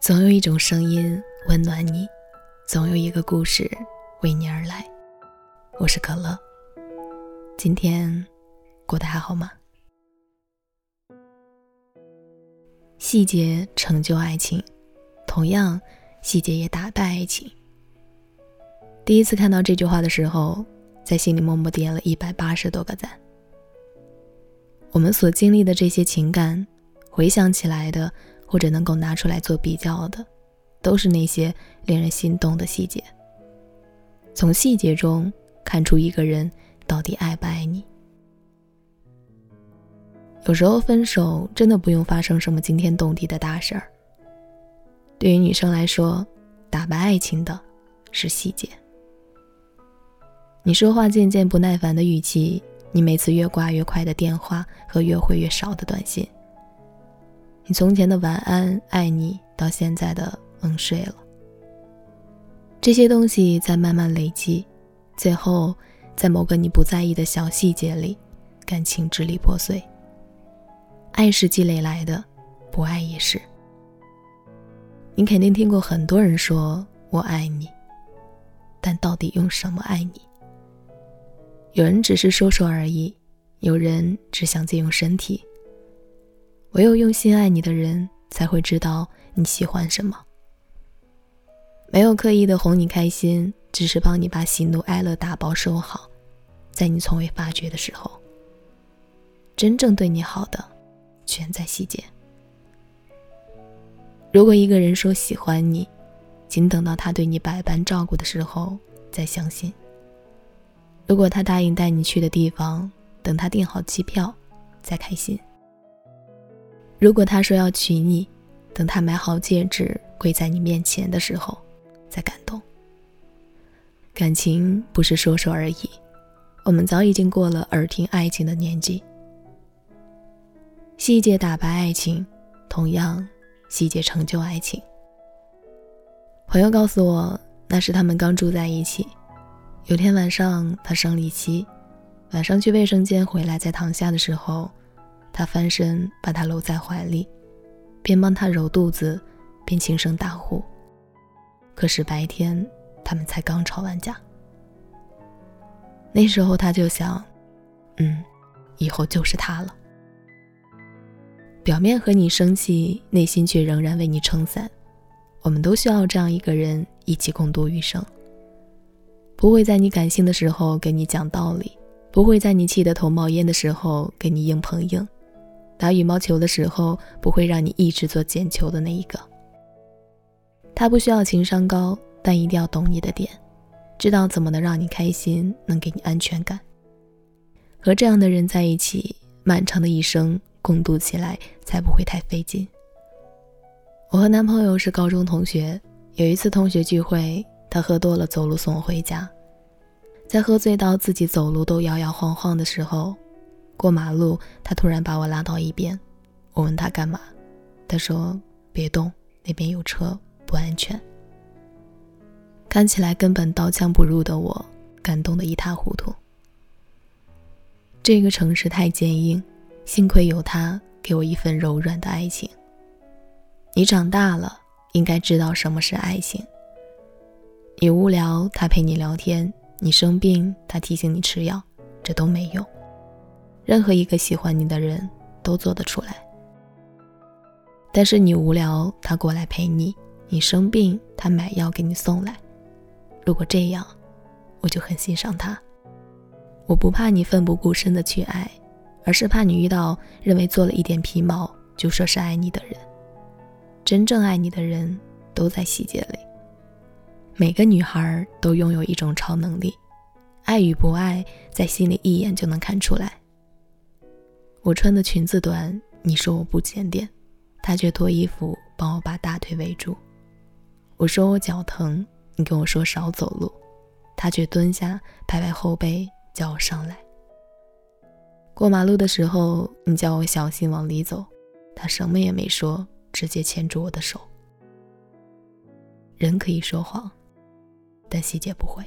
总有一种声音温暖你，总有一个故事为你而来。我是可乐，今天过得还好吗？细节成就爱情，同样，细节也打败爱情。第一次看到这句话的时候，在心里默默点了一百八十多个赞。我们所经历的这些情感，回想起来的，或者能够拿出来做比较的，都是那些令人心动的细节。从细节中看出一个人到底爱不爱你。有时候分手真的不用发生什么惊天动地的大事儿。对于女生来说，打败爱情的是细节。你说话渐渐不耐烦的语气。你每次越挂越快的电话和越回越少的短信，你从前的晚安、爱你，到现在的嗯睡了，这些东西在慢慢累积，最后在某个你不在意的小细节里，感情支离破碎。爱是积累来的，不爱也是。你肯定听过很多人说我爱你，但到底用什么爱你？有人只是说说而已，有人只想借用身体。唯有用心爱你的人，才会知道你喜欢什么。没有刻意的哄你开心，只是帮你把喜怒哀乐打包收好，在你从未发觉的时候。真正对你好的，全在细节。如果一个人说喜欢你，请等到他对你百般照顾的时候再相信。如果他答应带你去的地方，等他订好机票，再开心。如果他说要娶你，等他买好戒指跪在你面前的时候，再感动。感情不是说说而已，我们早已经过了耳听爱情的年纪。细节打败爱情，同样，细节成就爱情。朋友告诉我，那是他们刚住在一起。有天晚上，他生理期，晚上去卫生间回来，在躺下的时候，他翻身把她搂在怀里，边帮她揉肚子，边轻声大呼。可是白天他们才刚吵完架，那时候他就想，嗯，以后就是他了。表面和你生气，内心却仍然为你撑伞。我们都需要这样一个人，一起共度余生。不会在你感性的时候给你讲道理，不会在你气得头冒烟的时候给你硬碰硬，打羽毛球的时候不会让你一直做捡球的那一个。他不需要情商高，但一定要懂你的点，知道怎么能让你开心，能给你安全感。和这样的人在一起，漫长的一生共度起来才不会太费劲。我和男朋友是高中同学，有一次同学聚会。他喝多了，走路送我回家。在喝醉到自己走路都摇摇晃晃的时候，过马路，他突然把我拉到一边。我问他干嘛，他说：“别动，那边有车，不安全。”看起来根本刀枪不入的我，感动得一塌糊涂。这个城市太坚硬，幸亏有他给我一份柔软的爱情。你长大了，应该知道什么是爱情。你无聊，他陪你聊天；你生病，他提醒你吃药，这都没用。任何一个喜欢你的人都做得出来。但是你无聊，他过来陪你；你生病，他买药给你送来。如果这样，我就很欣赏他。我不怕你奋不顾身的去爱，而是怕你遇到认为做了一点皮毛就说是爱你的人。真正爱你的人都在细节里。每个女孩都拥有一种超能力，爱与不爱在心里一眼就能看出来。我穿的裙子短，你说我不检点，他却脱衣服帮我把大腿围住。我说我脚疼，你跟我说少走路，他却蹲下拍拍后背叫我上来。过马路的时候，你叫我小心往里走，他什么也没说，直接牵住我的手。人可以说谎。但细节不会。